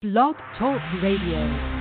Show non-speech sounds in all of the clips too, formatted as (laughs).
Blog Talk Radio.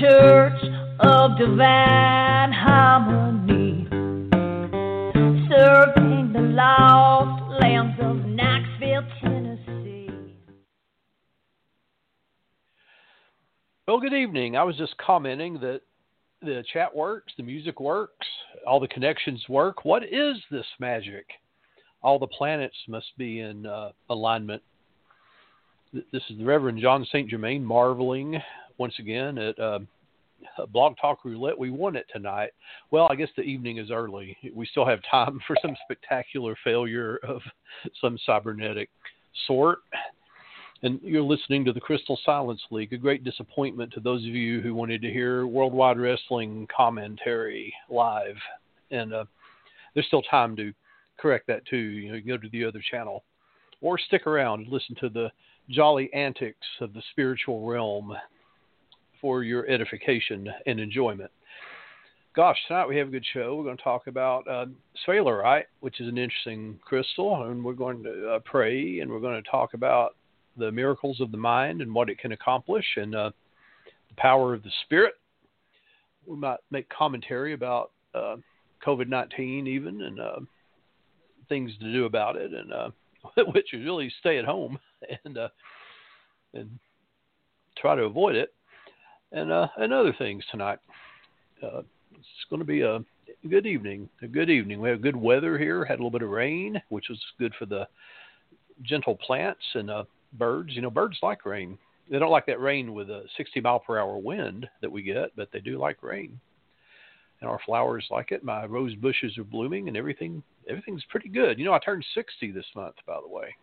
Church of divine harmony, serving the lost lambs of Knoxville, Tennessee. Well, good evening. I was just commenting that the chat works, the music works, all the connections work. What is this magic? All the planets must be in uh, alignment. This is the Reverend Jon St. Germain marveling once again at uh, Blog Talk Roulette. We won it tonight. Well, I guess the evening is early. We still have time (laughs) for some spectacular failure of some cybernetic sort and you're listening to the Crystal Silence League. A great disappointment to those of you who wanted to hear Worldwide Wrestling commentary live, and uh, there's still time to correct that too. You know, you can go to the other channel, or stick around and listen to the jolly antics of the spiritual realm for your edification and enjoyment. Gosh, tonight we have a good show. We're going to talk about uh, sphalerite, which is an interesting crystal, and we're going to uh, pray, and we're going to talk about the miracles of the mind and what it can accomplish, and uh, the power of the spirit. We might make commentary about uh, COVID nineteen, even, and uh, things to do about it, and uh, (laughs) which is really stay at home (laughs) and uh, and try to avoid it, and uh, and other things tonight. Uh, it's going to be a good evening. A good evening. We have good weather here. Had a little bit of rain, which was good for the gentle plants and uh, birds. You know, birds like rain. They don't like that rain with a 60 mile per hour wind that we get, but they do like rain. And our flowers like it. My rose bushes are blooming, and everything everything's pretty good. You know, I turned 60 this month, by the way,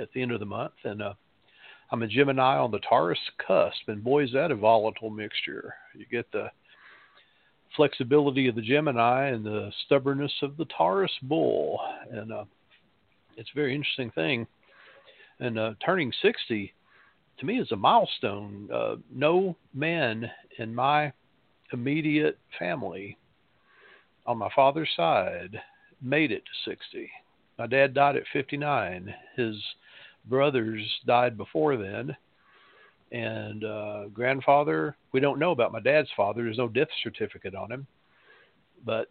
at the end of the month, and uh, I'm a Gemini on the Taurus cusp, and boy, is that a volatile mixture. You get the flexibility of the Gemini and the stubbornness of the Taurus bull, and uh, it's a very interesting thing. And uh, turning 60 to me is a milestone. Uh, no man in my immediate family on my father's side made it to 60. My dad died at 59. His brothers died before then. And uh, grandfather, we don't know about my dad's father. There's no death certificate on him. But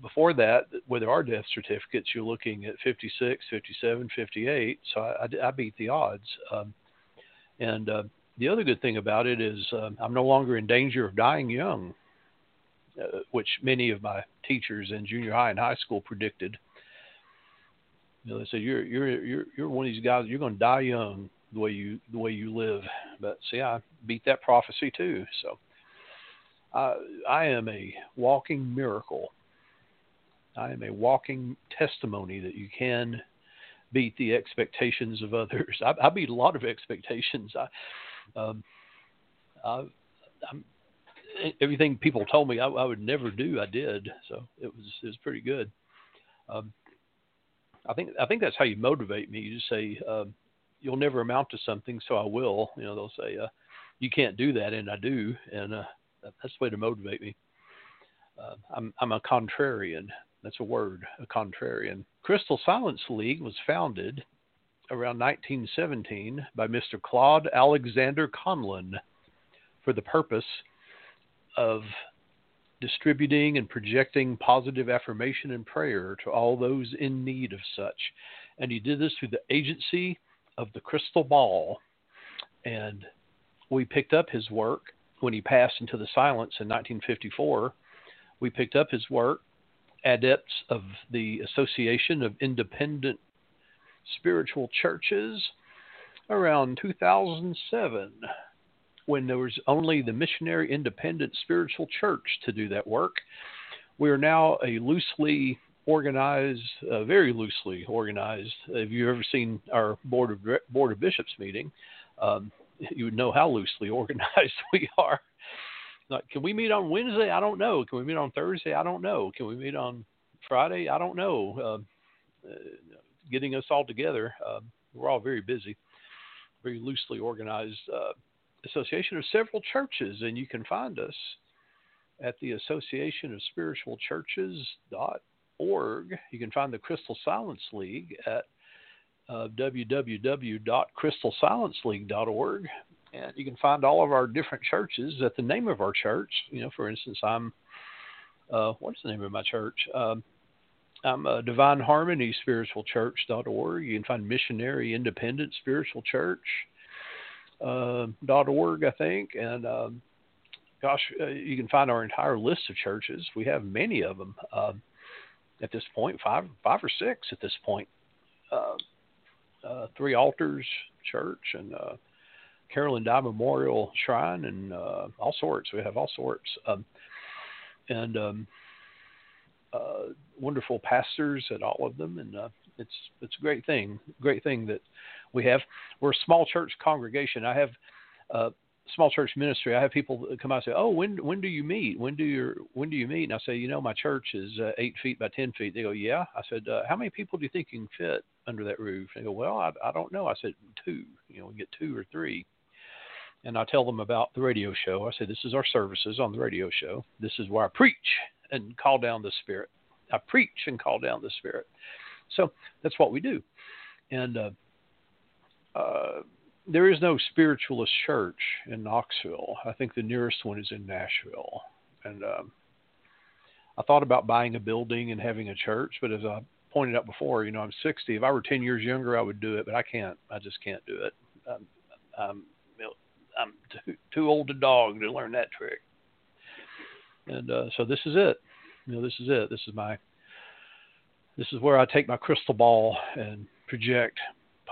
before that, with our death certificates, you're looking at 56, 57, 58. So I, I, I beat the odds. Um, and uh, the other good thing about it is uh, I'm no longer in danger of dying young, uh, which many of my teachers in junior high and high school predicted. You know, they said you're you're you're you're one of these guys. You're going to die young the way you the way you live. But see, I beat that prophecy too. So I, I am a walking miracle. I am a walking testimony that you can beat the expectations of others. (laughs) I, I beat a lot of expectations. I, um, I, I'm, everything people told me I, I, would never do, I did. So it was it was pretty good. Um, I think I think that's how you motivate me. You just say um, you'll never amount to something, so I will. You know, they'll say uh, you can't do that, and I do, and uh, that's the way to motivate me. Uh, I'm I'm a contrarian. That's a word, a contrarian. Crystal Silence League was founded around 1917 by Mr. Claude Alexander Conlin for the purpose of distributing and projecting positive affirmation and prayer to all those in need of such. And he did this through the agency of the crystal ball. And we picked up his work when he passed into the silence in 1954. We picked up his work, adepts of the Association of Independent Spiritual Churches, around 2007 when there was only the Missionary Independent Spiritual Church to do that work. We are now a loosely organized, uh, very loosely organized. If you've ever seen our board of board of bishops meeting, um, you would know how loosely (laughs) organized we are. Like, can we meet on Wednesday? I don't know. Can we meet on Thursday? I don't know. Can we meet on Friday? I don't know. Uh, uh, getting us all together, um, we're all very busy, very loosely organized uh, association of several churches, and you can find us at the Association of Spiritual Churches.org. You can find the Crystal Silence League at uh, www.crystalsilenceleague.org. And you can find all of our different churches at the name of our church. You know, for instance, I'm, uh, what's the name of my church? Um, I'm a Divine Harmony Spiritual Church.org. You can find Missionary Independent Spiritual Church uh, .org, I think, and um, gosh, uh, you can find our entire list of churches. We have many of them uh, at this point, five five or six at this point. Uh, uh, Three Altars Church and uh, Carolyn Dye Memorial Shrine and all sorts. We have all sorts, um, and um, wonderful pastors at all of them, and it's it's a great thing, great thing that we have. We're a small church congregation. I have uh, small church ministry. I have people come out and say, "Oh, when when do you meet? When do you when do you meet?" And I say, "You know, my church is uh, eight feet by ten feet." They go, "Yeah." I said, uh, "How many people do you think you can fit under that roof?" They go, "Well, I, I don't know." I said, two. You know, we get two or three. And I tell them about the radio show. I say, "This is our services on the radio show. This is where I preach and call down the Spirit. I preach and call down the Spirit." So that's what we do. And uh, uh, there is no spiritualist church in Knoxville. I think the nearest one is in Nashville. And um, I thought about buying a building and having a church, but as I pointed out before, you know, I'm 60. If I were 10 years younger, I would do it, but I can't. I just can't do it. I'm, I'm, I'm too, too old a dog to learn that trick. And uh, so this is it. You know, this is it. This is my. This is where I take my crystal ball and project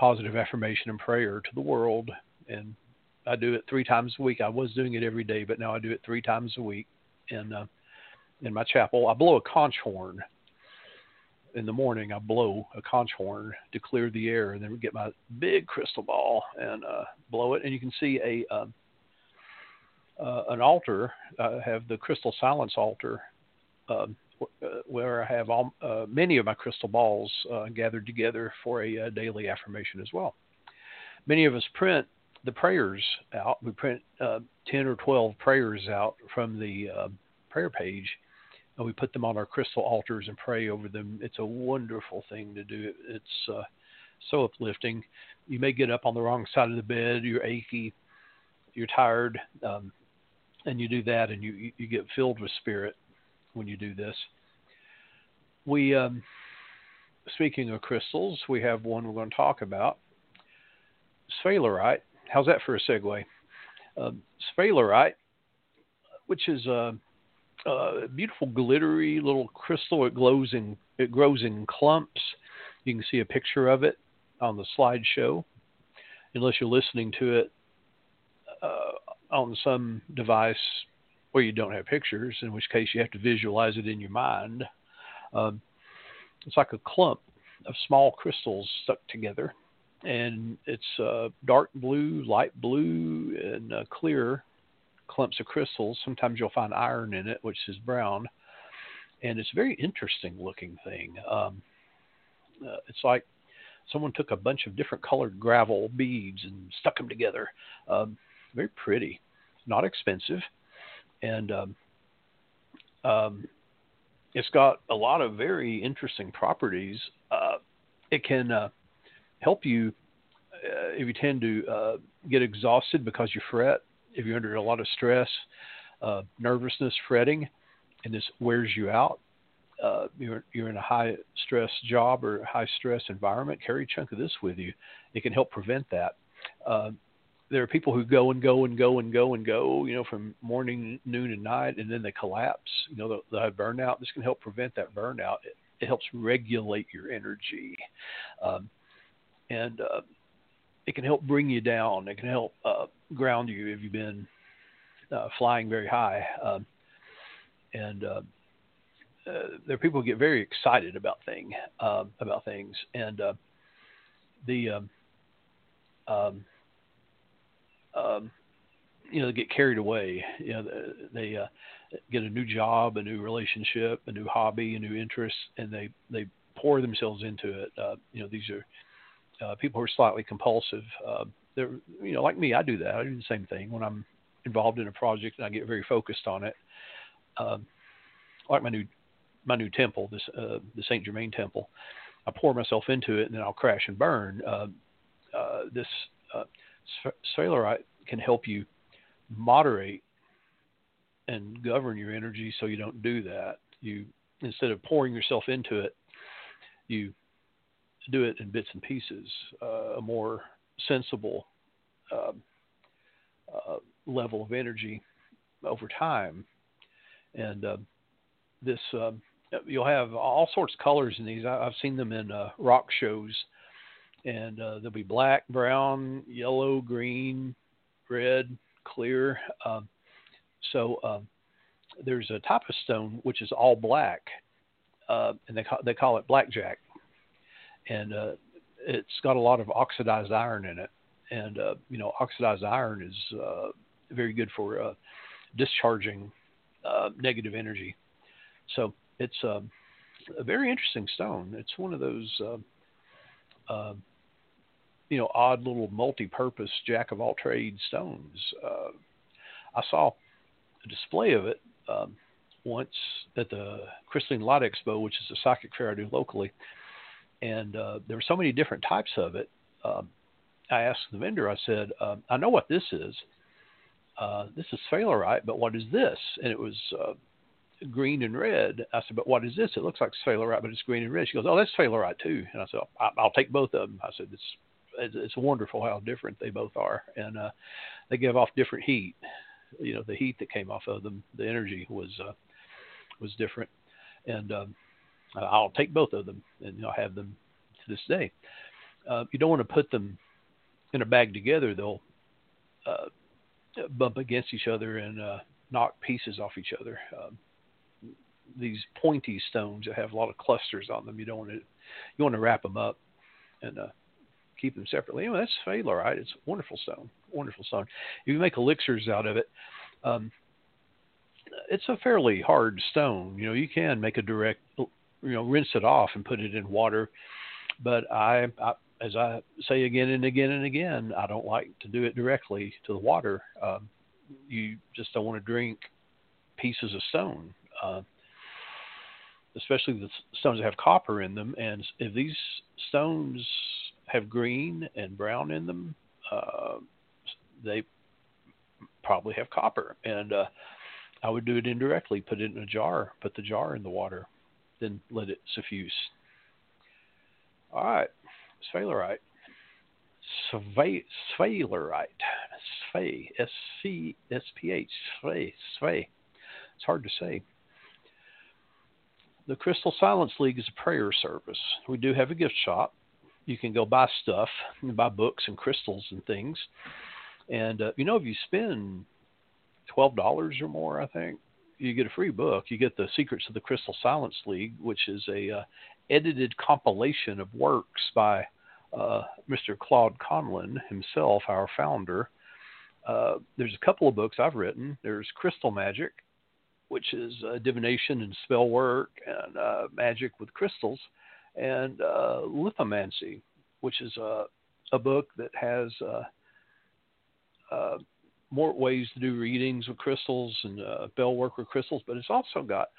positive affirmation and prayer to the world. And I do it three times a week. I was doing it every day, but now I do it three times a week in uh, in my chapel. I blow a conch horn in the morning. I blow a conch horn to clear the air, and then get my big crystal ball and uh, blow it. And you can see a um, uh, an altar. I have the crystal silence altar um, uh, where I have all, uh, many of my crystal balls uh, gathered together for a, a, daily affirmation as well. Many of us print the prayers out. We print 10 or 12 prayers out from the prayer page and we put them on our crystal altars and pray over them. It's a wonderful thing to do. It's uh, so uplifting. You may get up on the wrong side of the bed. You're achy. You're tired, um, and you do that, and you you get filled with spirit when you do this. We, um, speaking of crystals, we have one we're going to talk about. Sphalerite. How's that for a segue? Um, sphalerite, which is a, a, beautiful glittery little crystal. It glows in it grows in clumps. You can see a picture of it on the slideshow, unless you're listening to it uh, on some device or you don't have pictures, in which case you have to visualize it in your mind. Um, it's like a clump of small crystals stuck together, and it's uh, dark blue, light blue, and uh, clear clumps of crystals. Sometimes you'll find iron in it, which is brown, and it's a very interesting looking thing. Um, uh, it's like someone took a bunch of different colored gravel beads and stuck them together. Um, very pretty, not expensive, and um, um, it's got a lot of very interesting properties. Uh, it can uh, help you uh, if you tend to uh, get exhausted because you fret, if you're under a lot of stress, uh, nervousness, fretting, and this wears you out. Uh, you're, you're in a high stress job or high stress environment, carry a chunk of this with you. It can help prevent that. There are people who go and go and go and go and go, you know, from morning, noon, and night, and then they collapse. You know, they'll have burnout. This can help prevent that burnout. It, it helps regulate your energy, um, and uh, it can help bring you down. It can help uh, ground you if you've been uh, flying very high. Um, and uh, uh, there are people who get very excited about thing uh, about things, and uh, the um, um, you know, they get carried away. You know, they uh, get a new job, a new relationship, a new hobby, a new interest, and they they pour themselves into it. Uh, you know, these are uh, people who are slightly compulsive. Uh, they're you know, like me, I do that. I do the same thing when I'm involved in a project and I get very focused on it. Um, like my new my new temple, this uh, the Saint Germain temple. I pour myself into it and then I'll crash and burn. Uh, uh, this uh, can help you moderate and govern your energy so you don't do that. You instead of pouring yourself into it, you do it in bits and pieces, uh, a more sensible uh, uh, level of energy over time. And uh, this, um, you'll have all sorts of colors in these. I, have seen them in uh, rock shows and uh, there'll be black, brown, yellow, green, red, clear. Um, so um, there's a type of stone which is all black, uh, and they call, they call it blackjack, and uh, it's got a lot of oxidized iron in it, and uh, you know oxidized iron is uh, very good for uh, discharging negative energy. So it's um, a very interesting stone. It's one of those. Uh, you know, odd little multi-purpose jack of all trades stones. Uh, I saw a display of it um, once at the Crystalline Light Expo, which is a psychic fair I do locally, and uh, there were so many different types of it. Um, I asked the vendor, I said, uh, I know what this is. Uh, this is sphalerite, but what is this? And it was uh, green and red. I said, but what is this? It looks like sphalerite, but it's green and red. She goes, oh, that's sphalerite too. And I said, I'll take both of them. I said, it's it's wonderful how different they both are, and uh, they give off different heat. You know, the heat that came off of them, the energy was uh, was different, and um, I'll take both of them, and know, have them to this day. Uh, you don't want to put them in a bag together; they'll uh, bump against each other and uh, knock pieces off each other. Um, these pointy stones that have a lot of clusters on them, you don't want to you want to wrap them up and uh, keep them separately. Anyway, that's sphalerite. It's a wonderful stone, wonderful stone. If you make elixirs out of it, um, it's a fairly hard stone. You know, you can make a direct, you know, rinse it off and put it in water. But I, I as I say again and again and again, I don't like to do it directly to the water. Um, you just don't want to drink pieces of stone, uh, especially the stones that have copper in them. And if these stones have green and brown in them, uh, they probably have copper. And uh, I would do it indirectly, put it in a jar, put the jar in the water, then let it suffuse. All right, sphalerite. Sphalerite. Sphay. S C S P H. Sphay. Sphay. It's hard to say. The Crystal Silence League is a prayer service. We do have a gift shop you can go buy stuff, buy books and crystals and things. And uh, you know, if you spend twelve dollars or more, I think, you get a free book. You get the Secrets of the Crystal Silence League, which is a uh, edited compilation of works by uh, Mr. Claude Conlin himself, our founder. Uh, there's a couple of books I've written. There's Crystal Magic, which is uh, divination and spell work and uh, magic with crystals, and uh, Lithomancy, which is a, a book that has more ways to do readings with crystals and uh, bell work with crystals, but it's also got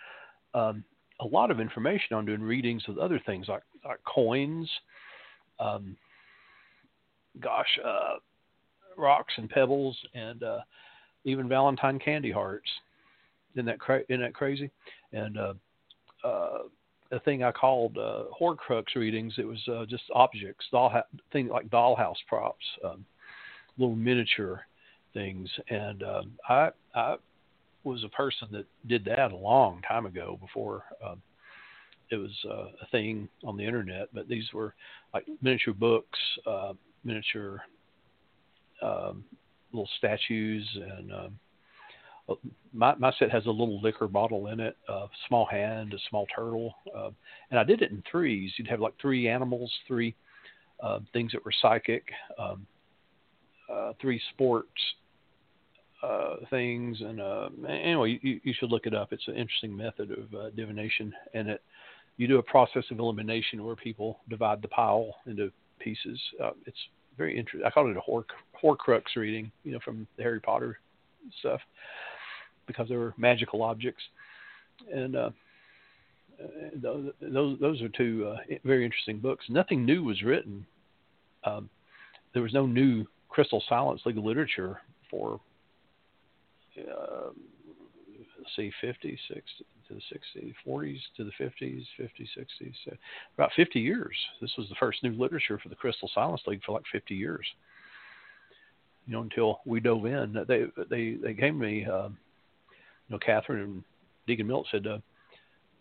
um, a lot of information on doing readings with other things like, like coins, um, gosh, uh, rocks and pebbles, and uh, even Valentine candy hearts. Isn't that cra- isn't that crazy? And uh, uh, a thing I called uh, Horcrux readings. It was uh, just objects, doll things like dollhouse props, um, little miniature things, and um, I I was a person that did that a long time ago before um, it was uh, a thing on the internet. But these were like miniature books, uh, miniature um, little statues, and um, my my set has a little liquor bottle in it, a small hand, a small turtle, uh, and I did it in threes. You'd have like three animals, three uh, things that were psychic. Um, uh, three sports uh, things. And uh, anyway, you, you, should look it up. It's an interesting method of uh, divination, and it you do a process of elimination where people divide the pile into pieces. Uh, it's very interesting. I call it a hor- Horcrux reading, you know, from the Harry Potter stuff, because they were magical objects, and uh, those those are two uh, very interesting books. Nothing new was written. Um, there was no new Crystal Silence League literature for uh, see 50, 60 to the 60s, 40s to the 50s, 50s, 60s, uh, about 50 years. This was the first new literature for the Crystal Silence League for like 50 years. You know, until we dove in, they they they to me. Uh, know, Catherine and Deacon Milt said, uh,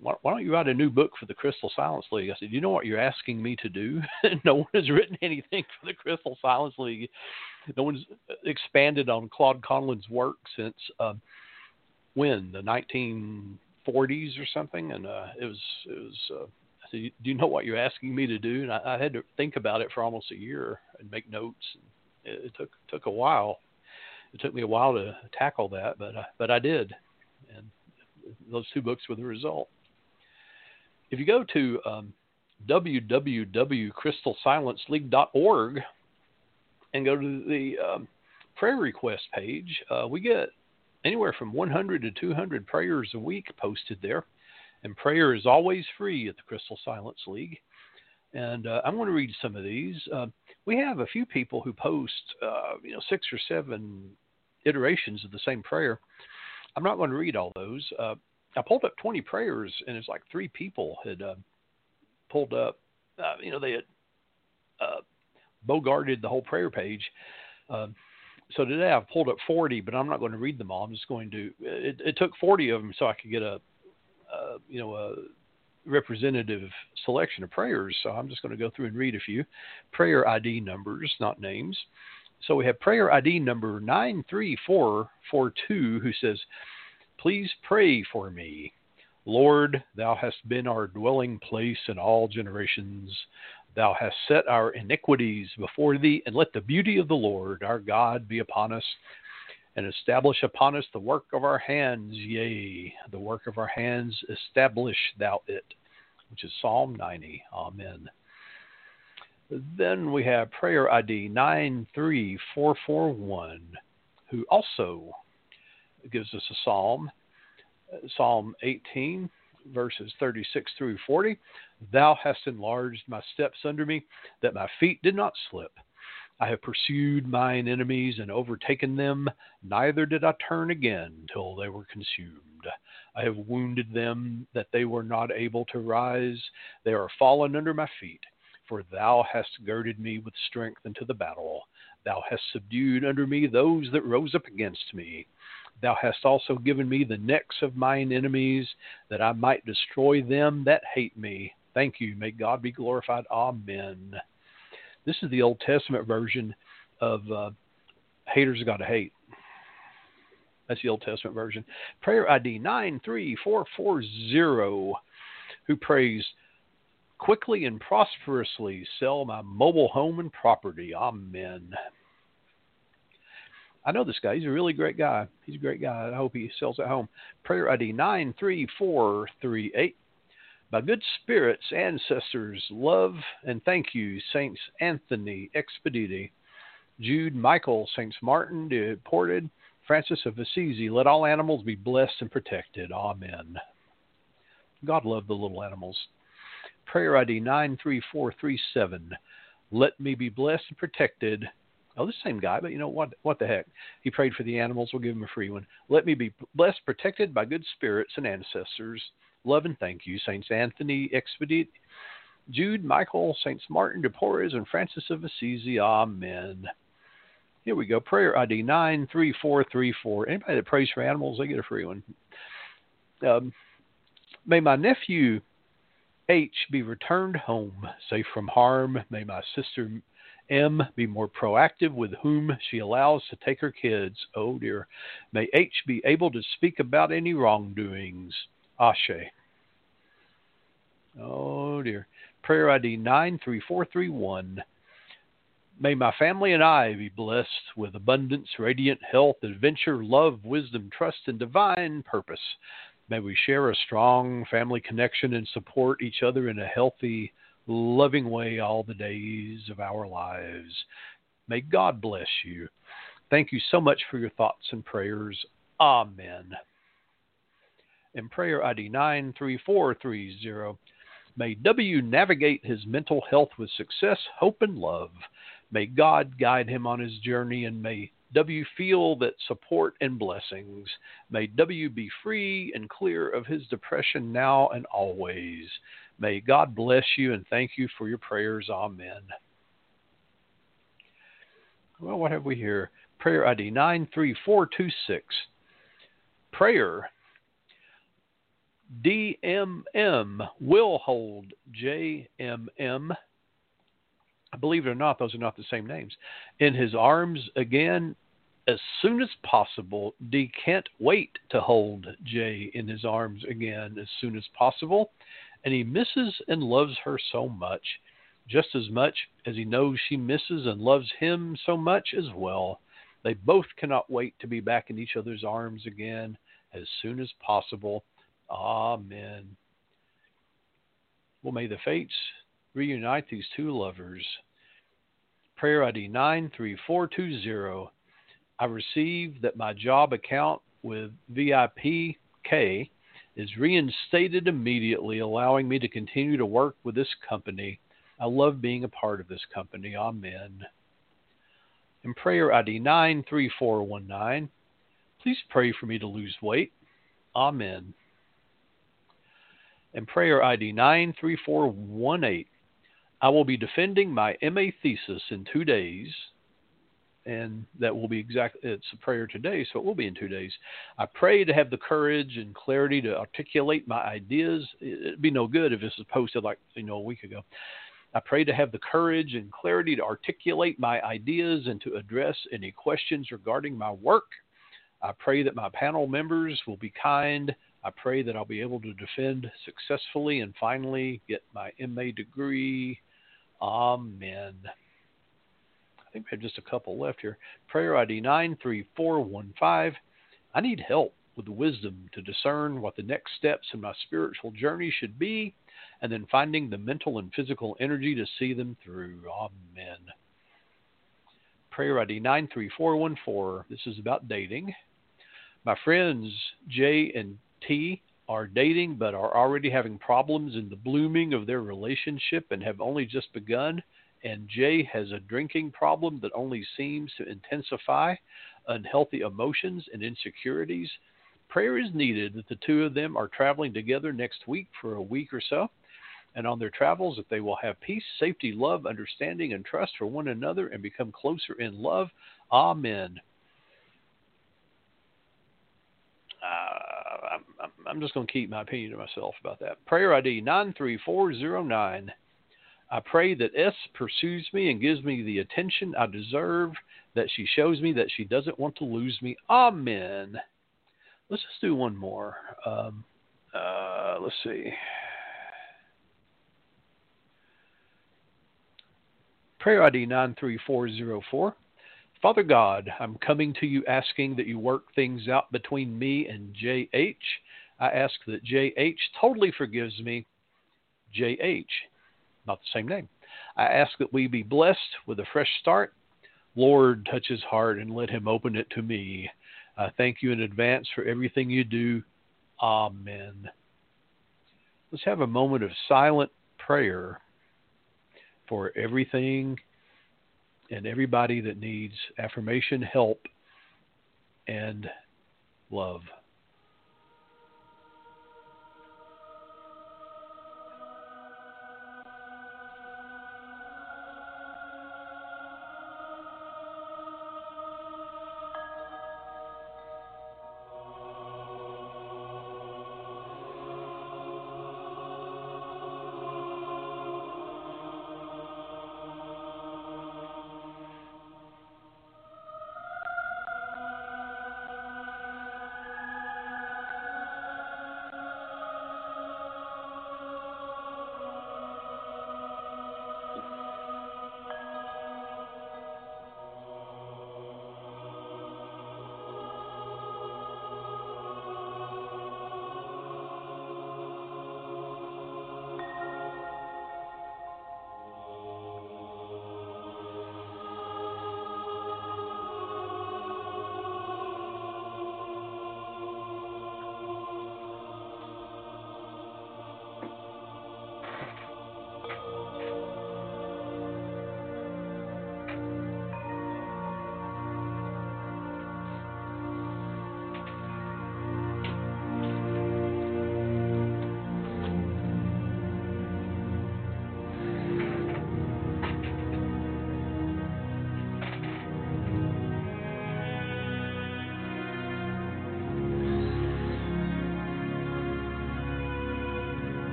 why, why, don't you write a new book for the Crystal Silence League? I said, you know what you're asking me to do? (laughs) no one has written anything for the Crystal Silence League no one's expanded on Claude Conlin's work since uh, when the 1940s or something, and uh, it was it was. Uh, I said, "Do you know what you're asking me to do?" And I, I had to think about it for almost a year and make notes. It, it took took a while. It took me a while to tackle that, but uh, but I did, and those two books were the result. If you go to um, www.crystalsilenceleague.org, and go to the um, prayer request page, uh, we get anywhere from 100 to 200 prayers a week posted there. And prayer is always free at the Crystal Silence League. And uh, I'm going to read some of these. Uh, we have a few people who post, uh, you know, six or seven iterations of the same prayer. I'm not going to read all those. Uh, I pulled up 20 prayers, and it's like three people had uh, pulled up. you know, they had bogarted the whole prayer page. Uh, so today I've pulled up 40, but I'm not going to read them all. I'm just going to. It, it took 40 of them so I could get a, uh, you know, a representative selection of prayers. So I'm just going to go through and read a few prayer ID numbers, not names. So we have prayer ID number 93442 who says, Please pray for me. Lord, thou hast been our dwelling place in all generations. Thou hast set our iniquities before thee, and let the beauty of the Lord our God be upon us, and establish upon us the work of our hands, yea, the work of our hands, establish thou it, which is Psalm 90. Amen. Then we have prayer ID 93441, who also gives us a psalm, Psalm 18, verses 36 through 40. Thou hast enlarged my steps under me, that my feet did not slip. I have pursued mine enemies and overtaken them, neither did I turn again till they were consumed. I have wounded them that they were not able to rise. They are fallen under my feet. For thou hast girded me with strength unto the battle. Thou hast subdued under me those that rose up against me. Thou hast also given me the necks of mine enemies, that I might destroy them that hate me. Thank you. May God be glorified. Amen. This is the Old Testament version of uh, haters got to hate. That's the Old Testament version. Prayer ID 93440, who prays, quickly and prosperously sell my mobile home and property. Amen. I know this guy. He's a really great guy. He's a great guy. I hope he sells at home. Prayer ID 93438. By good spirits, ancestors, love and thank you, Saints Anthony Expedite, Jude Michael, Saints Martin de Porres, Francis of Assisi, let all animals be blessed and protected. Amen. God love the little animals. Prayer ID 93437. Let me be blessed and protected Oh, the same guy, but you know what? What the heck? He prayed for the animals. We'll give him a free one. Let me be blessed, protected by good spirits and ancestors. Love and thank you, Saints Anthony Expedite, Jude, Michael, Saints Martin de Porres, and Francis of Assisi. Amen. Here we go. Prayer ID nine three four three four. Anybody that prays for animals, they get a free one. Um, may my nephew H be returned home safe from harm. May my sister M, be more proactive with whom she allows to take her kids. Oh dear. May H be able to speak about any wrongdoings. Ashe. Oh dear. Prayer ID 93431. May my family and I be blessed with abundance, radiant health, adventure, love, wisdom, trust, and divine purpose. May we share a strong family connection and support each other in a healthy, loving way all the days of our lives. May God bless you. Thank you so much for your thoughts and prayers. Amen. In prayer ID 93430, may W navigate his mental health with success, hope, and love. May God guide him on his journey and may W feel that support and blessings. May W be free and clear of his depression now and always. May God bless you and thank you for your prayers. Amen. Well, what have we here? Prayer ID 93426. Prayer. DMM will hold JMM. Believe it or not, those are not the same names. In his arms again as soon as possible. D can't wait to hold J in his arms again as soon as possible and he misses and loves her so much, just as much as he knows she misses and loves him so much as well. They both cannot wait to be back in each other's arms again as soon as possible. Amen. Well, may the fates reunite these two lovers. Prayer ID 93420. I receive that my job account with VIPK is reinstated immediately, allowing me to continue to work with this company. I love being a part of this company. Amen. In prayer ID 93419, please pray for me to lose weight. Amen. In prayer ID 93418, I will be defending my MA thesis in two days and that will be exactly it's a prayer today so it will be in two days. I pray to have the courage and clarity to articulate my ideas. It'd be no good if this was posted like you know a week ago. I pray to have the courage and clarity to articulate my ideas and to address any questions regarding my work. I pray that my panel members will be kind. I pray that i'll be able to defend successfully and finally get my ma degree amen I think we have just a couple left here. Prayer ID 93415. I need help with the wisdom to discern what the next steps in my spiritual journey should be, and then finding the mental and physical energy to see them through. Amen. Prayer ID 93414. This is about dating. My friends J and T are dating but are already having problems in the blooming of their relationship and have only just begun and Jay has a drinking problem that only seems to intensify unhealthy emotions and insecurities. Prayer is needed that the two of them are traveling together next week for a week or so, and on their travels that they will have peace, safety, love, understanding, and trust for one another and become closer in love. Amen. Uh, I'm, just going to keep my opinion to myself about that. Prayer ID 93409. I pray that S pursues me and gives me the attention I deserve, that she shows me that she doesn't want to lose me. Amen. let's just do one more. Um, uh, let's see. Prayer ID 93404. Father God, I'm coming to you asking that you work things out between me and JH. I ask that JH totally forgives me. JH, not the same name. I ask that we be blessed with a fresh start. Lord, touch his heart and let him open it to me. I thank you in advance for everything you do. Amen. Let's have a moment of silent prayer for everything and everybody that needs affirmation, help, and love.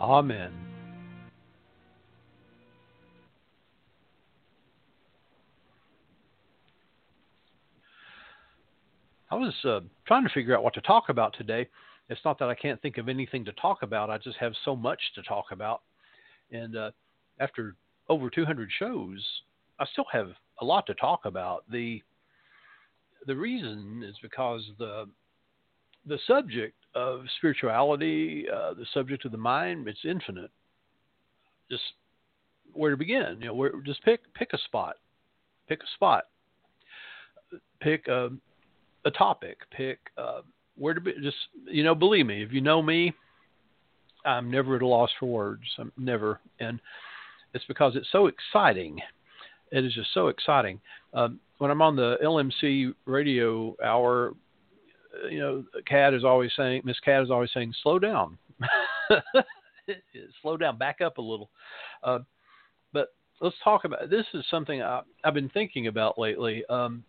Amen. I was uh, trying to figure out what to talk about today. It's not that I can't think of anything to talk about. I just have so much to talk about. And uh, after over 200 shows, I still have a lot to talk about. The the reason is because the the subject of spirituality, uh, the subject of the mind, it's infinite. Just where to begin? You know, where just pick pick a spot, pick a spot, pick a, a topic, pick uh, where to be. Just you know, believe me, if you know me, I'm never at a loss for words. I'm never, and it's because it's so exciting. It is just so exciting. Um, when I'm on the LMC radio hour you know, Cat is always saying, Miss Cat is always saying, slow down, (laughs) slow down, back up a little. Uh, but let's talk about this. Is something I, have been thinking about lately. Um,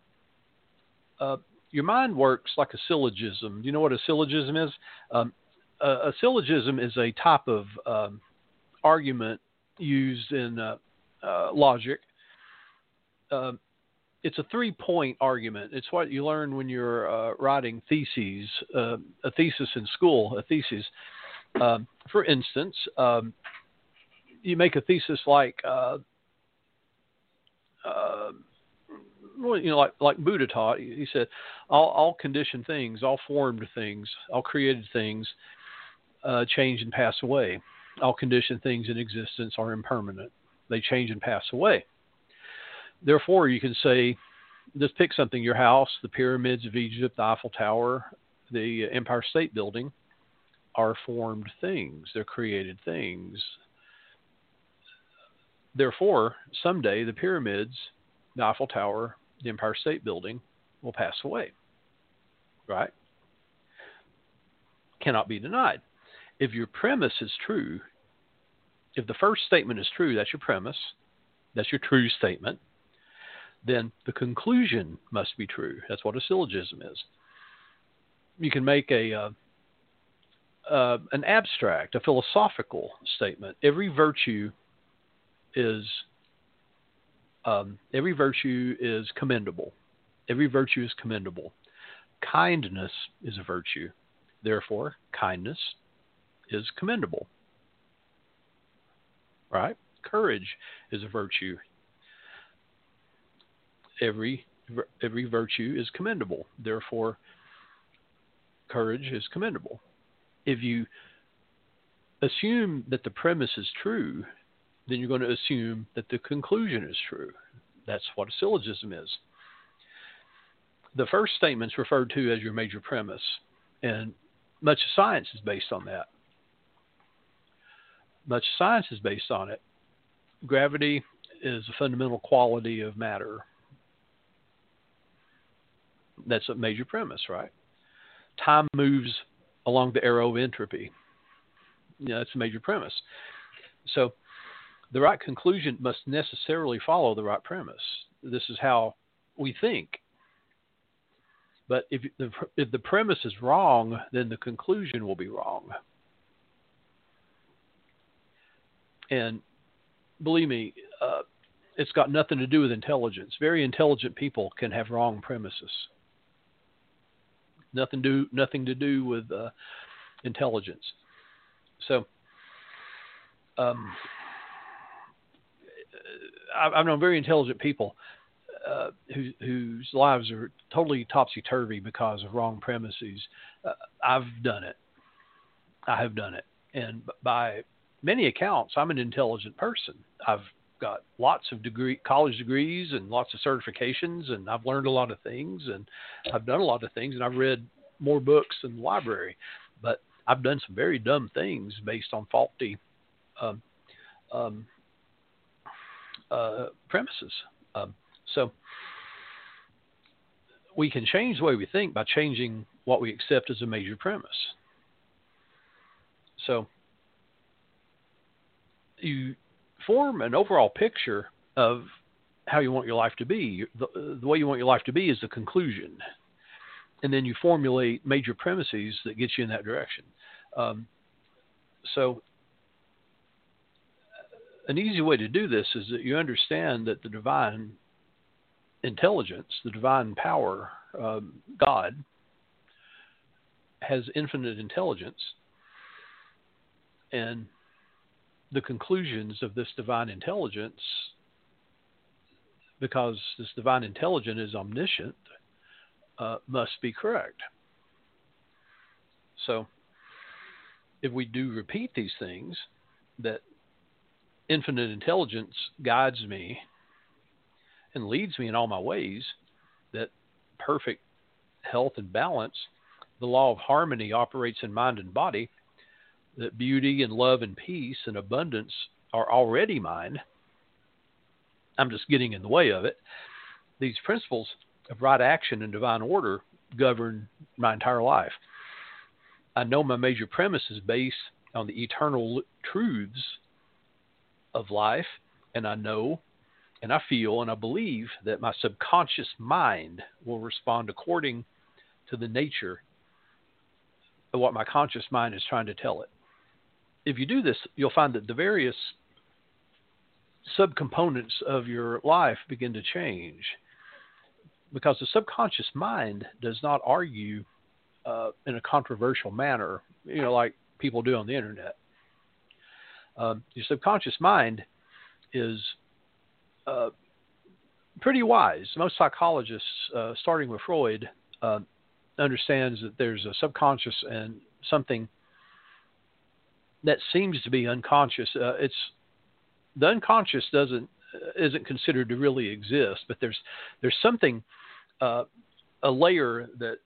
uh, your mind works like a syllogism. Do you know what a syllogism is? Um, a, a, syllogism is a type of um, argument used in uh, uh logic. It's a three point argument. It's what you learn when you're uh, writing theses, uh, a thesis in school, a thesis. Um, for instance, um, you make a thesis like, uh, uh well, you know, like like Buddha taught. He said, all, all conditioned things, all formed things, all created things, uh, change and pass away. All conditioned things in existence are impermanent. They change and pass away therefore, you can say, just pick something your house, the pyramids of Egypt, the Eiffel Tower, the Empire State Building are formed things, they're created things. Therefore, someday the pyramids, the Eiffel Tower, the Empire State Building will pass away. Right? Cannot be denied. If your premise is true, if the first statement is true, that's your premise, that's your true statement then the conclusion must be true. That's what a syllogism is. You can make a uh, uh, an abstract, a philosophical statement. Every virtue is um, every virtue is commendable. Every virtue is commendable. Kindness is a virtue. Therefore, kindness is commendable. Right? Courage is a virtue. Every every virtue is commendable. Therefore, courage is commendable. If you assume that the premise is true, then you're going to assume that the conclusion is true. That's what a syllogism is. The first statement is referred to as your major premise, and much of science is based on that. Much science is based on it. Gravity is a fundamental quality of matter. That's a major premise, right? Time moves along the arrow of entropy. Yeah, that's a major premise. So the right conclusion must necessarily follow the right premise. This is how we think. But if the, if the premise is wrong, then the conclusion will be wrong. And believe me, uh, it's got nothing to do with intelligence. Very intelligent people can have wrong premises. Nothing do nothing to do with uh, intelligence. So, um, I've known very intelligent people uh, who, whose lives are totally topsy turvy because of wrong premises. Uh, I've done it. I have done it, and by many accounts, I'm an intelligent person. I've got lots of degree college degrees and lots of certifications, and I've learned a lot of things, and I've done a lot of things, and I've read more books than the library. But I've done some very dumb things based on faulty um, um, uh, premises. Um, so we can change the way we think by changing what we accept as a major premise. So you form an overall picture of how you want your life to be. The, the way you want your life to be is the conclusion. And then you formulate major premises that get you in that direction. Um, so an easy way to do this is that you understand that the divine intelligence, the divine power, um, God, has infinite intelligence. And the conclusions of this divine intelligence, because this divine intelligence is omniscient, uh, must be correct. So, if we do repeat these things, that infinite intelligence guides me and leads me in all my ways, that perfect health and balance, the law of harmony operates in mind and body, that beauty and love and peace and abundance are already mine. I'm just getting in the way of it. These principles of right action and divine order govern my entire life. I know my major premise is based on the eternal truths of life, and I know and I feel and I believe that my subconscious mind will respond according to the nature of what my conscious mind is trying to tell it. If you do this, you'll find that the various subcomponents of your life begin to change because the subconscious mind does not argue uh, in a controversial manner, you know, like people do on the internet. Um, your subconscious mind is uh, pretty wise. Most psychologists, uh, starting with Freud, uh, understands that there's a subconscious and something that seems to be unconscious. Uh, it's the unconscious doesn't uh, isn't considered to really exist, but there's there's something uh, a layer that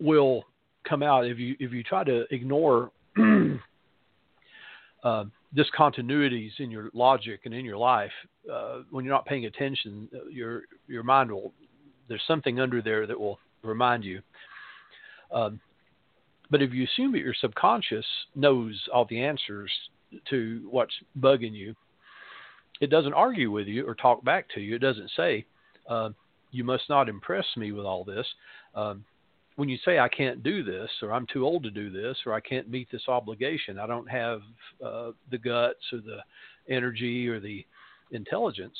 will come out if you if you try to ignore (clears throat) uh, discontinuities in your logic and in your life, uh, when you're not paying attention, uh, your your mind will there's something under there that will remind you. Um, but if you assume that your subconscious knows all the answers to what's bugging you, it doesn't argue with you or talk back to you. It doesn't say, uh, "You must not impress me with all this." Um, when you say I can't do this, or I'm too old to do this, or I can't meet this obligation, I don't have uh, the guts or the energy or the intelligence.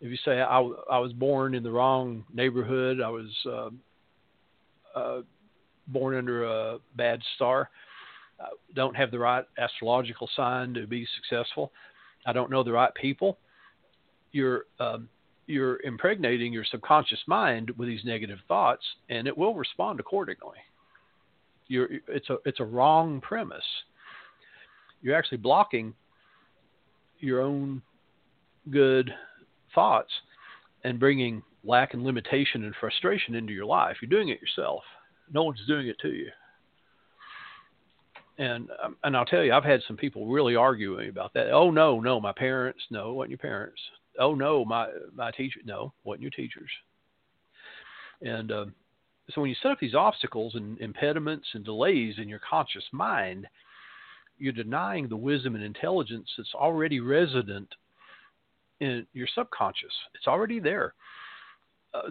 If you say I, I was born in the wrong neighborhood, I was uh, uh, born under a bad star, I don't have the right astrological sign to be successful, I don't know the right people. You're um, you're impregnating your subconscious mind with these negative thoughts, and it will respond accordingly. You're, it's a it's a wrong premise. You're actually blocking your own good thoughts and bringing lack and limitation and frustration into your life. You're doing it yourself. No one's doing it to you. And um, and I'll tell you, I've had some people really arguing about that. Oh no, no, my parents, no, wasn't your parents oh no, my my teacher, no, wasn't your teachers. And uh, so when you set up these obstacles and impediments and delays in your conscious mind, you're denying the wisdom and intelligence that's already resident in your subconscious. It's already there. Uh,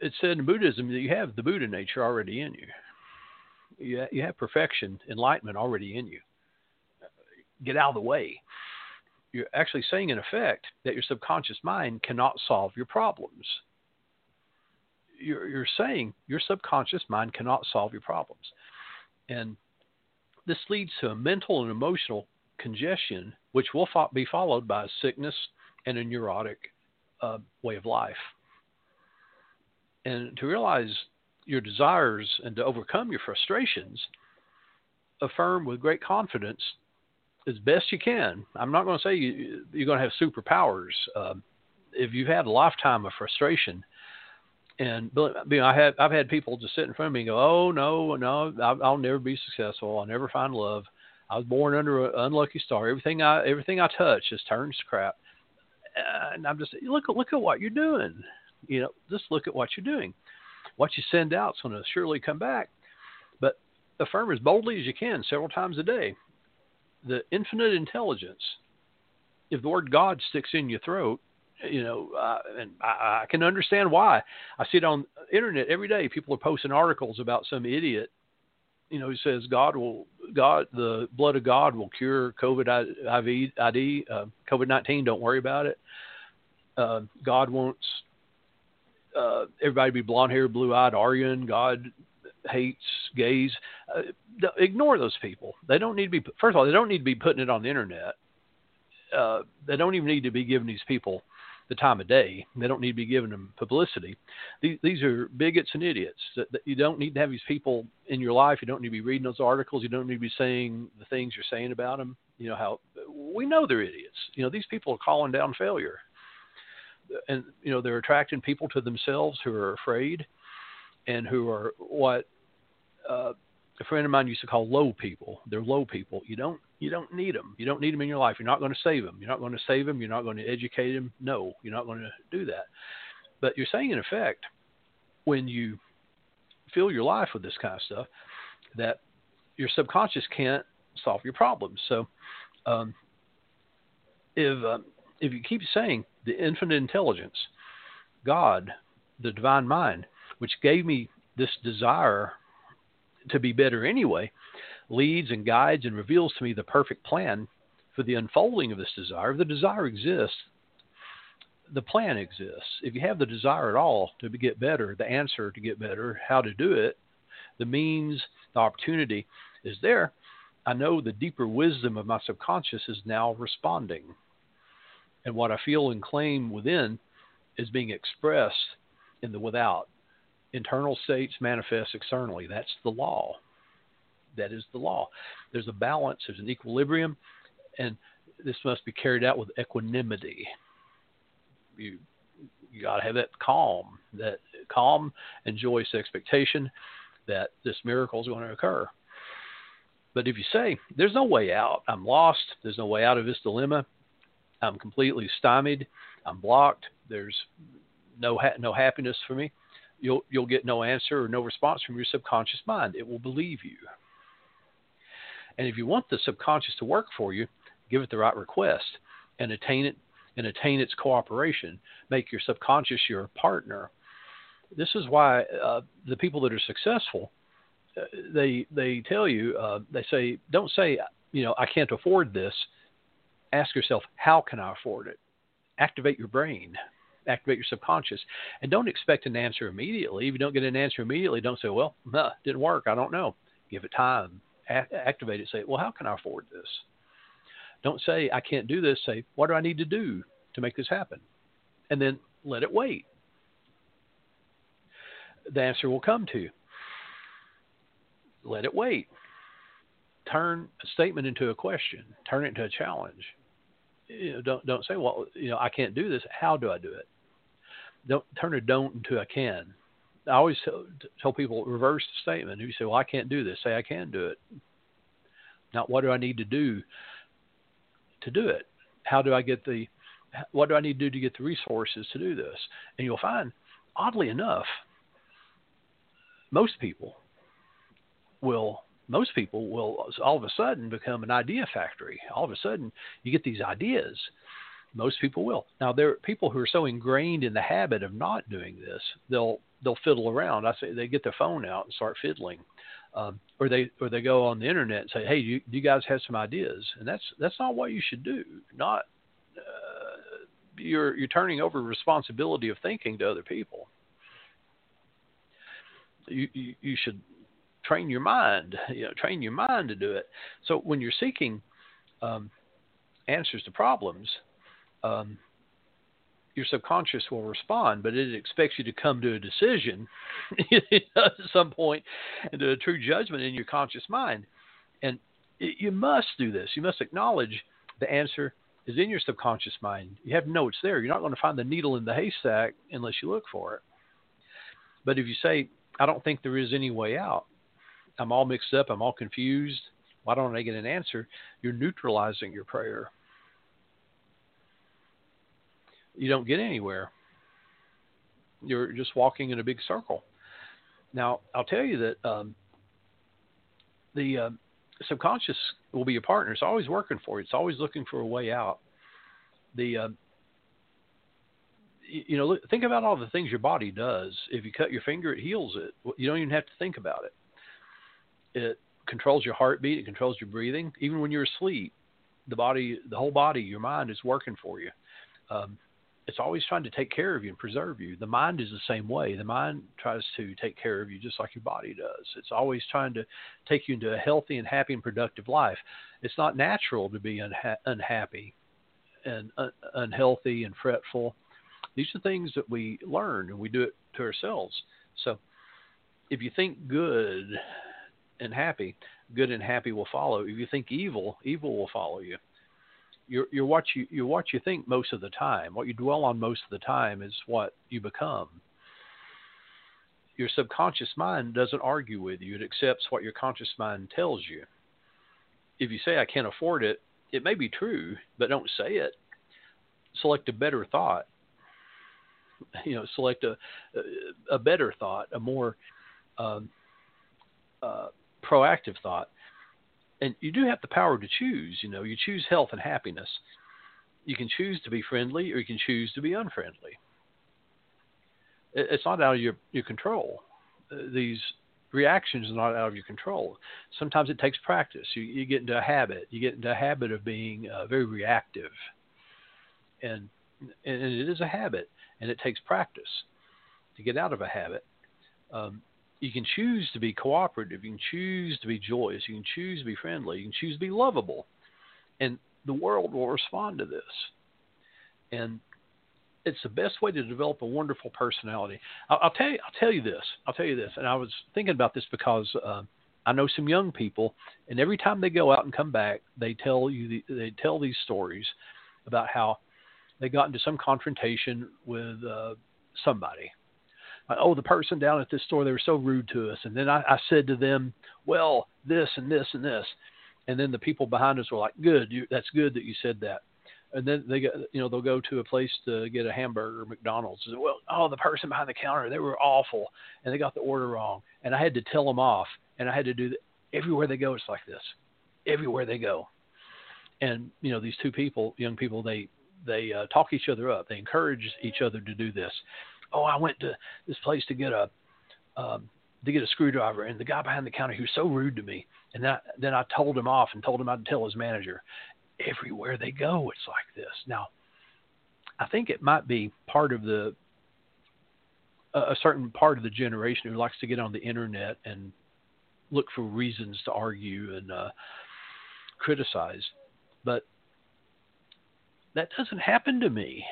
it's said in Buddhism that you have the Buddha nature already in you. You, you have perfection, enlightenment already in you. Get out of the way you're actually saying, in effect, that your subconscious mind cannot solve your problems. You're, you're saying your subconscious mind cannot solve your problems. And this leads to a mental and emotional congestion, which will fo- be followed by a sickness and a neurotic uh, way of life. And to realize your desires and to overcome your frustrations, affirm with great confidence as best you can. I'm not going to say you, are going to have superpowers. Uh, if you've had a lifetime of frustration, and you know, I have I've had people just sit in front of me and go, "Oh no, no, I'll, I'll never be successful. I'll never find love. I was born under an unlucky star. Everything I everything I touch just turns to crap." And I'm just look look at what you're doing. You know, just look at what you're doing. What you send out is going to surely come back. But affirm as boldly as you can several times a day the infinite intelligence, if the word God sticks in your throat, you know, uh, and I, I can understand why. I see it on internet every day. People are posting articles about some idiot, you know, who says God will, God, the blood of God will cure COVID IV, ID, uh, COVID nineteen. Don't worry about it. Uh, God wants uh, everybody be blonde haired, blue eyed, Aryan. God hates gays. Uh, ignore those people. They don't need to be. First of all, they don't need to be putting it on the internet. Uh, they don't even need to be giving these people the time of day. They don't need to be giving them publicity. These, these are bigots and idiots. That, that you don't need to have these people in your life. You don't need to be reading those articles. You don't need to be saying the things you're saying about them. You know how we know they're idiots. You know these people are calling down failure, and you know they're attracting people to themselves who are afraid, and who are what uh, a friend of mine used to call low people. They're low people. You don't you don't need them. You don't need them in your life. You're not going to save them. You're not going to save them. You're not going to educate them. No, you're not going to do that. But you're saying in effect, when you fill your life with this kind of stuff, that your subconscious can't solve your problems. So, um, if um, if you keep saying the infinite intelligence, God, the divine mind, which gave me this desire to be better anyway, leads and guides and reveals to me the perfect plan for the unfolding of this desire. If the desire exists, the plan exists. If you have the desire at all to get better, the answer to get better, how to do it, the means, the opportunity is there. I know the deeper wisdom of my subconscious is now responding. And what I feel and claim within is being expressed in the without internal states manifest externally. That's the law. That is the law. There's a balance, there's an equilibrium, and this must be carried out with equanimity. You you got to have that calm, that calm and joyous expectation that this miracle is going to occur. But if you say, there's no way out, I'm lost, there's no way out of this dilemma, I'm completely stymied, I'm blocked, there's no ha- no happiness for me, you'll you'll get no answer or no response from your subconscious mind. It will believe you. And if you want the subconscious to work for you, give it the right request and attain it and attain its cooperation. Make your subconscious your partner. This is why uh, the people that are successful uh, they they tell you uh, they say don't say you know I can't afford this. Ask yourself how can I afford it. Activate your brain, activate your subconscious, and don't expect an answer immediately. If you don't get an answer immediately, don't say well nah, didn't work. I don't know. Give it time. A- activate it. Say well how can I afford this. Don't say I can't do this. Say what do I need to do to make this happen, and then let it wait. The answer will come to you let it wait. Turn a statement into a question. Turn it into a challenge. You know, don't don't say, well, you know, I can't do this. How do I do it? Don't turn a don't into a can. I always tell, tell people reverse the statement. If you say, well, I can't do this, say I can do it. Not what do I need to do to do it? How do I get the what do I need to do to get the resources to do this? And you'll find, oddly enough, most people will most people will all of a sudden become an idea factory. All of a sudden, you get these ideas. Most people will. Now, there are people who are so ingrained in the habit of not doing this, they'll they'll fiddle around. I say they get their phone out and start fiddling, um, or they or they go on the internet and say, "Hey, do you, do you guys have some ideas?" And that's that's not what you should do. Not uh, you're you're turning over responsibility of thinking to other people. You, you, you should train your mind. You know, train your mind to do it. So when you're seeking um, answers to problems, um, your subconscious will respond, but it expects you to come to a decision (laughs) at some point and to a true judgment in your conscious mind. And it, you must do this. You must acknowledge the answer is in your subconscious mind. You have to know it's there. You're not going to find the needle in the haystack unless you look for it. But if you say, I don't think there is any way out, I'm all mixed up. I'm all confused. Why don't I get an answer? You're neutralizing your prayer. You don't get anywhere. You're just walking in a big circle. Now, I'll tell you that um, the uh, subconscious will be your partner. It's always working for you. It's always looking for a way out. The uh, you know, think about all the things your body does. If you cut your finger, it heals it. You don't even have to think about it. It controls your heartbeat. It controls your breathing. Even when you're asleep, the body, the whole body, your mind is working for you. Um, it's always trying to take care of you and preserve you. The mind is the same way. The mind tries to take care of you just like your body does. It's always trying to take you into a healthy and happy and productive life. It's not natural to be unha- unhappy and un- unhealthy and fretful. These are things that we learn and we do it to ourselves. So if you think good and happy, good and happy will follow. If you think evil, evil will follow you. You're, you're what you you're what you think most of the time. What you dwell on most of the time is what you become. Your subconscious mind doesn't argue with you; it accepts what your conscious mind tells you. If you say I can't afford it, it may be true, but don't say it. Select a better thought. (laughs) You know, select a a, better thought, a more um, uh, proactive thought. And you do have the power to choose. You know, you choose health and happiness. You can choose to be friendly, or you can choose to be unfriendly. It's not out of your your control. Uh, these reactions are not out of your control. Sometimes it takes practice. You, you get into a habit. You get into a habit of being uh, very reactive, and and it is a habit, and it takes practice to get out of a habit. Um, you can choose to be cooperative. You can choose to be joyous. You can choose to be friendly. You can choose to be lovable. And the world will respond to this. And it's the best way to develop a wonderful personality. I'll, I'll tell you. I'll tell you this. I'll tell you this. And I was thinking about this because uh, I know some young people, and every time they go out and come back, they tell you the, they tell these stories about how they got into some confrontation with uh, somebody, oh, the person down at this store, they were so rude to us. And then I, I said to them, well, this and this and this. And then the people behind us were like, good, you, that's good that you said that. And then they get, you know, they'll go to a place to get a hamburger, McDonald's. And, well, oh, the person behind the counter, they were awful, and they got the order wrong, and I had to tell them off, and I had to do that. Everywhere they go, it's like this. Everywhere they go, and you know, these two people, young people, they they uh, talk each other up. They encourage each other to do this oh, I went to this place to get a um, to get a screwdriver, and the guy behind the counter was so rude to me, and then I, then I told him off and told him I'd tell his manager. Everywhere they go, it's like this. Now, I think it might be part of the a certain part of the generation who likes to get on the internet and look for reasons to argue and uh, criticize. But that doesn't happen to me.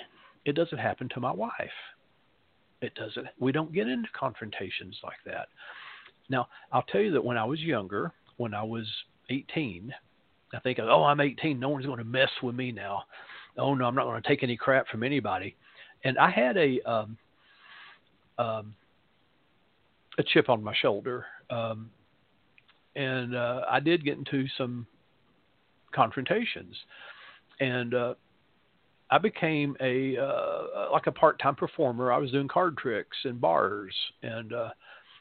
It doesn't happen to my wife. It doesn't. We don't get into confrontations like that. Now, I'll tell you that when I was younger, when I was 18, I think, oh, I'm 18. No one's going to mess with me now. Oh no, I'm not going to take any crap from anybody. And I had a um, um, a chip on my shoulder, um, and uh, I did get into some confrontations, and uh, I became a uh, like a part-time performer. I was doing card tricks in bars and uh,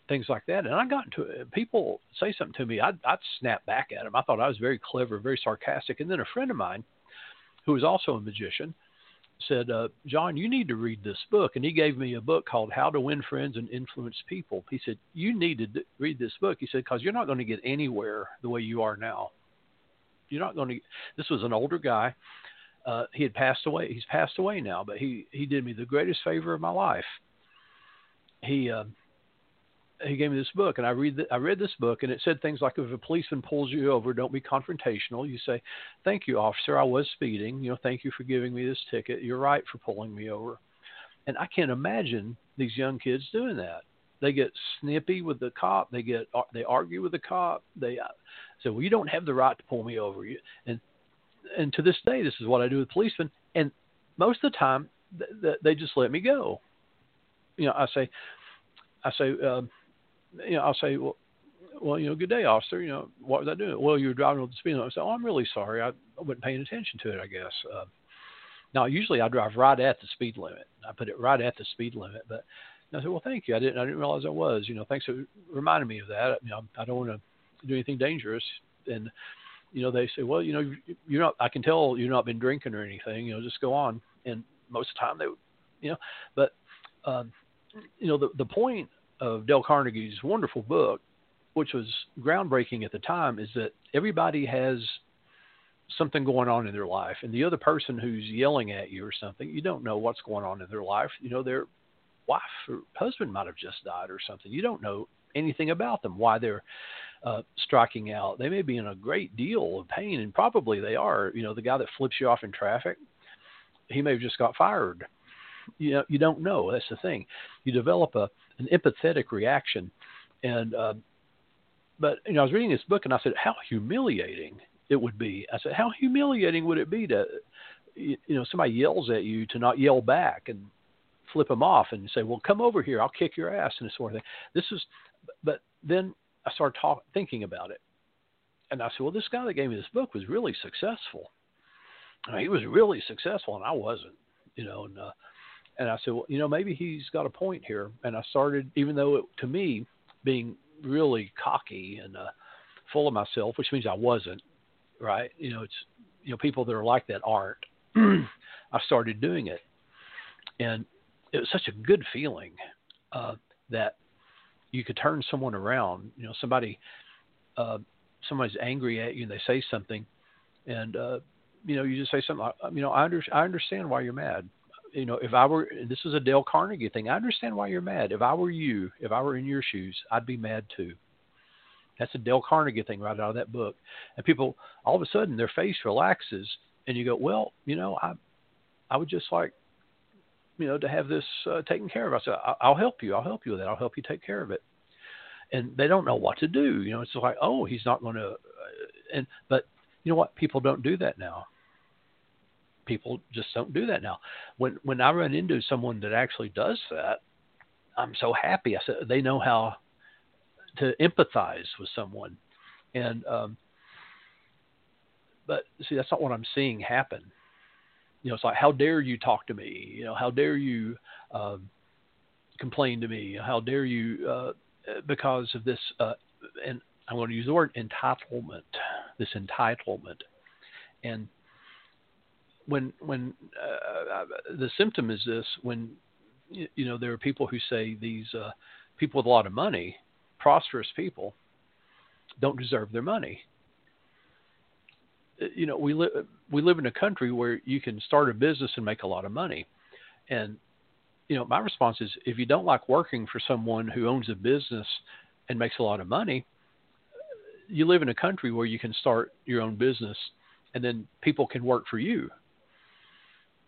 things like that. And I got into it. People say something to me, I'd, I'd snap back at them. I thought I was very clever, very sarcastic. And then a friend of mine, who was also a magician, said, uh, Jon, you need to read this book. And he gave me a book called How to Win Friends and Influence People. He said, You need to read this book. He said, Because you're not going to get anywhere the way you are now. You're not going to. This was an older guy. Uh, he had passed away. He's passed away now, but he, he did me the greatest favor of my life. He uh, he gave me this book, and I read the, I read this book, and it said things like, if a policeman pulls you over, don't be confrontational. You say, "Thank you, officer. I was speeding. You know, thank you for giving me this ticket. You're right for pulling me over." And I can't imagine these young kids doing that. They get snippy with the cop. They get they argue with the cop. They uh, say, "Well, you don't have the right to pull me over." You, And and to this day, this is what I do with policemen. And most of the time, th- th- they just let me go. You know, I say, I say. Um, you know, I'll say, well, well, you know, good day, officer. You know, what was I doing? Well, you were driving with the speed limit. I said, oh, I'm really sorry. I, I wasn't paying attention to it, I guess. Uh, now, usually I drive right at the speed limit. I put it right at the speed limit. But I said, well, thank you. I didn't, I didn't realize I was. You know, thanks for reminding me of that. You know, I don't want to do anything dangerous. And you know, they say, well, you know, you're not. I can tell you've not been drinking or anything. You know, just go on. And most of the time they, would, you know, but um, you know, the the point of Dale Carnegie's wonderful book, which was groundbreaking at the time, is that everybody has something going on in their life, and the other person who's yelling at you or something, you don't know what's going on in their life. You know, their wife or husband might have just died or something. You don't know anything about them, why they're uh, striking out. They may be in a great deal of pain, and probably they are. You know, the guy that flips you off in traffic, he may have just got fired. You know, you don't know. That's the thing. You develop a an empathetic reaction. And uh, but you know, I was reading this book and I said, how humiliating it would be. I said, how humiliating would it be to you know somebody yells at you to not yell back and flip them off and say, well, come over here, I'll kick your ass and this sort of thing. This is, but then I started talk, thinking about it, and I said, well, this guy that gave me this book was really successful. I mean, he was really successful, and I wasn't, you know. And uh, and I said, well, you know, maybe he's got a point here. And I started, even though it, to me, being really cocky and uh, full of myself, which means I wasn't, right? You know, it's, you know, people that are like that aren't. (clears throat) I started doing it. And it was such a good feeling uh, that you could turn someone around. You know, somebody, uh, somebody's angry at you and they say something, and uh, you know, you just say something. You know, I, under, I understand why you're mad you know, if I were, this is a Dale Carnegie thing. I understand why you're mad. If I were you, if I were in your shoes, I'd be mad too. That's a Dale Carnegie thing right out of that book. And people, all of a sudden, their face relaxes, and you go, well, you know, I, I would just like, you know, to have this uh, taken care of. I said, I'll help you. I'll help you with that. I'll help you take care of it. And they don't know what to do. You know, it's like, oh, he's not going to. Uh, and but you know what? People don't do that now people just don't do that now. When when I run into someone that actually does that, I'm so happy. I said they know how to empathize with someone, and um, but see that's not what I'm seeing happen. You know, it's like how dare you talk to me? You know, how dare you um, complain to me? How dare you uh, because of this? Uh, and I'm going to use the word entitlement. This entitlement, and when when uh, uh, the symptom is this when you know there are people who say these uh, people with a lot of money prosperous people don't deserve their money. You know, we live we live in a country where you can start a business and make a lot of money, and you know, my response is if you don't like working for someone who owns a business and makes a lot of money, you live in a country where you can start your own business and then people can work for you.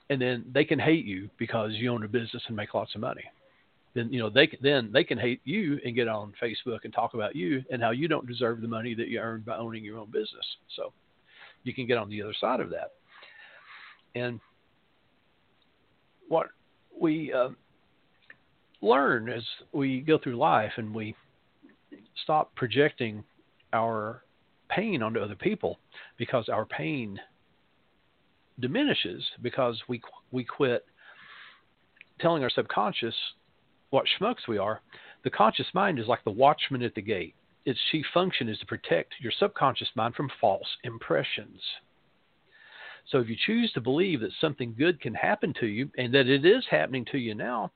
And then they can hate you because you own a business and make lots of money. Then you know they then they can hate you and get on Facebook and talk about you and how you don't deserve the money that you earned by owning your own business. So you can get on the other side of that. And what we uh, learn as we go through life and we stop projecting our pain onto other people because our pain diminishes because we we quit telling our subconscious what schmucks we are. The conscious mind is like the watchman at the gate. Its chief function is to protect your subconscious mind from false impressions. So if you choose to believe that something good can happen to you and that it is happening to you now,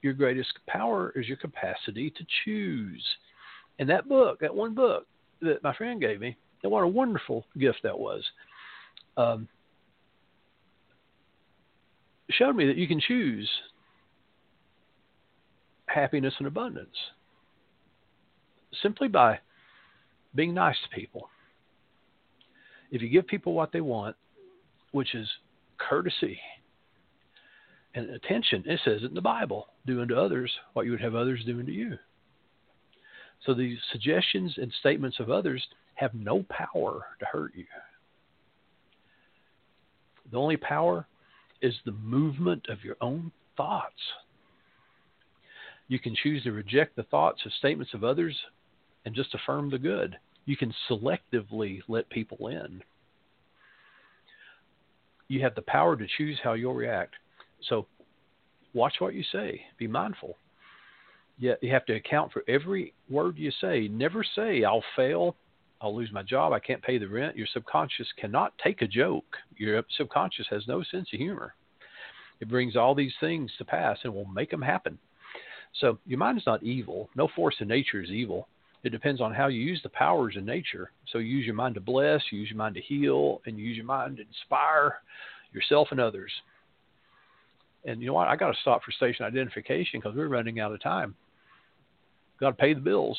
your greatest power is your capacity to choose. And that book, that one book that my friend gave me, and what a wonderful gift that was, um, showed me that you can choose happiness and abundance simply by being nice to people. If you give people what they want, which is courtesy and attention, it says it in the Bible do unto others what you would have others do unto you. So these suggestions and statements of others have no power to hurt you. The only power is the movement of your own thoughts. You can choose to reject the thoughts or statements of others and just affirm the good. You can selectively let people in. You have the power to choose how you'll react. So watch what you say. Be mindful. Yet you have to account for every word you say. Never say, I'll fail, I'll lose my job, I can't pay the rent. Your subconscious cannot take a joke. Your subconscious has no sense of humor. It brings all these things to pass and will make them happen. So your mind is not evil. No force in nature is evil. It depends on how you use the powers in nature. So use your mind to bless, use your mind to heal, and use your mind to inspire yourself and others. And you know what? I got to stop for station identification because we're running out of time. Got to pay the bills.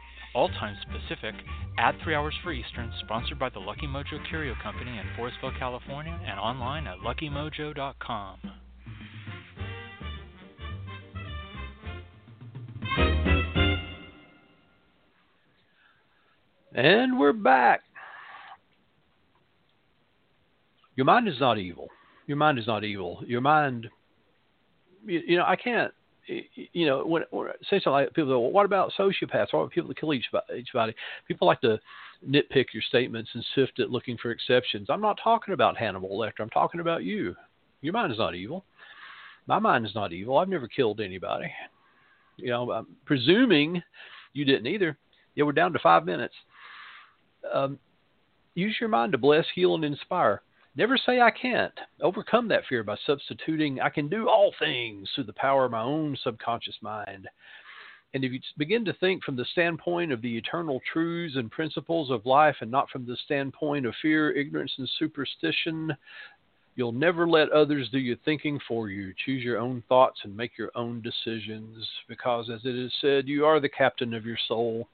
All times Pacific, add 3 hours for Eastern, sponsored by the Lucky Mojo Curio Company in Forestville, California, and online at luckymojo.com. And we're back. Your mind is not evil. Your mind is not evil. Your mind, you, you know, I can't, you know, when, when say something like people go, well, what about sociopaths? What about people that kill each, each body? People like to nitpick your statements and sift it looking for exceptions. I'm not talking about Hannibal Lecter. I'm talking about you. Your mind is not evil. My mind is not evil. I've never killed anybody. You know, I'm presuming you didn't either. Yeah, we're down to five minutes. Um, use your mind to bless, heal, and inspire. Never say I can't. Overcome that fear by substituting I can do all things through the power of my own subconscious mind. And if you begin to think from the standpoint of the eternal truths and principles of life and not from the standpoint of fear, ignorance, and superstition, you'll never let others do your thinking for you. Choose your own thoughts and make your own decisions because, as it is said, you are the captain of your soul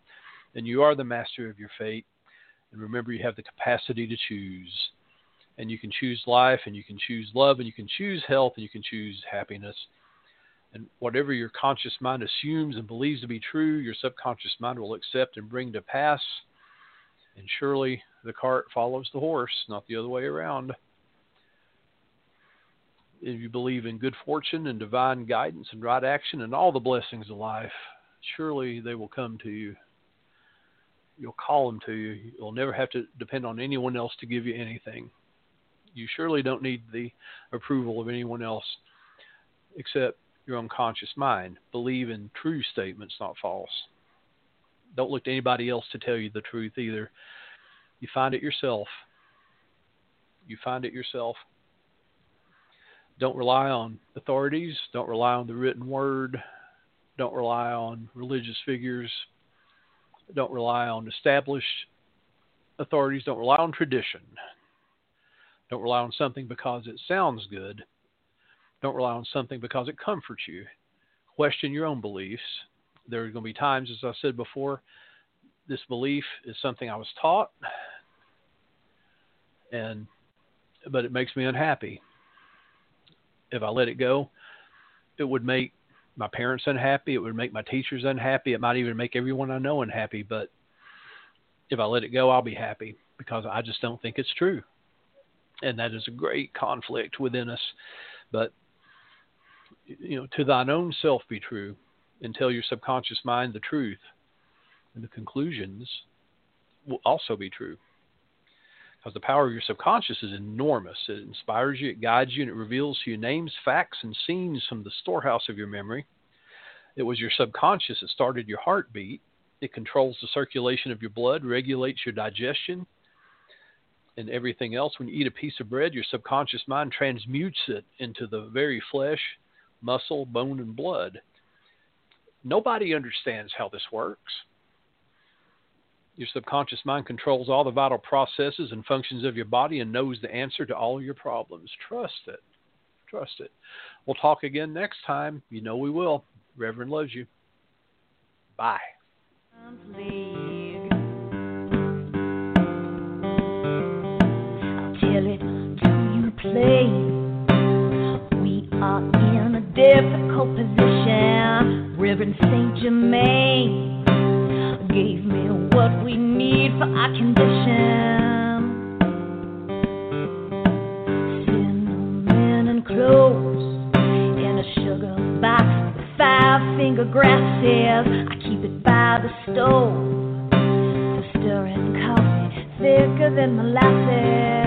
and you are the master of your fate. And remember, you have the capacity to choose and you can choose life and you can choose love and you can choose health and you can choose happiness. And whatever your conscious mind assumes and believes to be true, your subconscious mind will accept and bring to pass. And surely the cart follows the horse, not the other way around. if you believe in good fortune and divine guidance and right action and all the blessings of life, surely they will come to you. You'll call them to you. You'll never have to depend on anyone else to give you anything. You surely don't need the approval of anyone else except your unconscious mind. Believe in true statements, not false. Don't look to anybody else to tell you the truth either. You find it yourself. You find it yourself. Don't rely on authorities. Don't rely on the written word. Don't rely on religious figures. Don't rely on established authorities. Don't rely on tradition. Don't rely on something because it sounds good. Don't rely on something because it comforts you. Question your own beliefs. There are going to be times, as I said before, this belief is something I was taught, and but it makes me unhappy. If I let it go, it would make my parents unhappy. It would make my teachers unhappy. It might even make everyone I know unhappy. But if I let it go, I'll be happy because I just don't think it's true. And that is a great conflict within us. But, you know, to thine own self be true and tell your subconscious mind the truth. And the conclusions will also be true because the power of your subconscious is enormous. It inspires you, it guides you, and it reveals to you names, facts, and scenes from the storehouse of your memory. It was your subconscious that started your heartbeat. It controls the circulation of your blood, regulates your digestion, and everything else. When you eat a piece of bread, your subconscious mind transmutes it into the very flesh, muscle, bone, and blood. Nobody understands how this works. Your subconscious mind controls all the vital processes and functions of your body and knows the answer to all your problems. Trust it. Trust it. We'll talk again next time. You know we will. Reverend loves you. Bye. We are in a difficult position. Reverend Saint Germain gave me what we need for our condition. Cinnamon and cloves in a sugar box with five finger grasses. I keep it by the stove for stirring coffee thicker than molasses.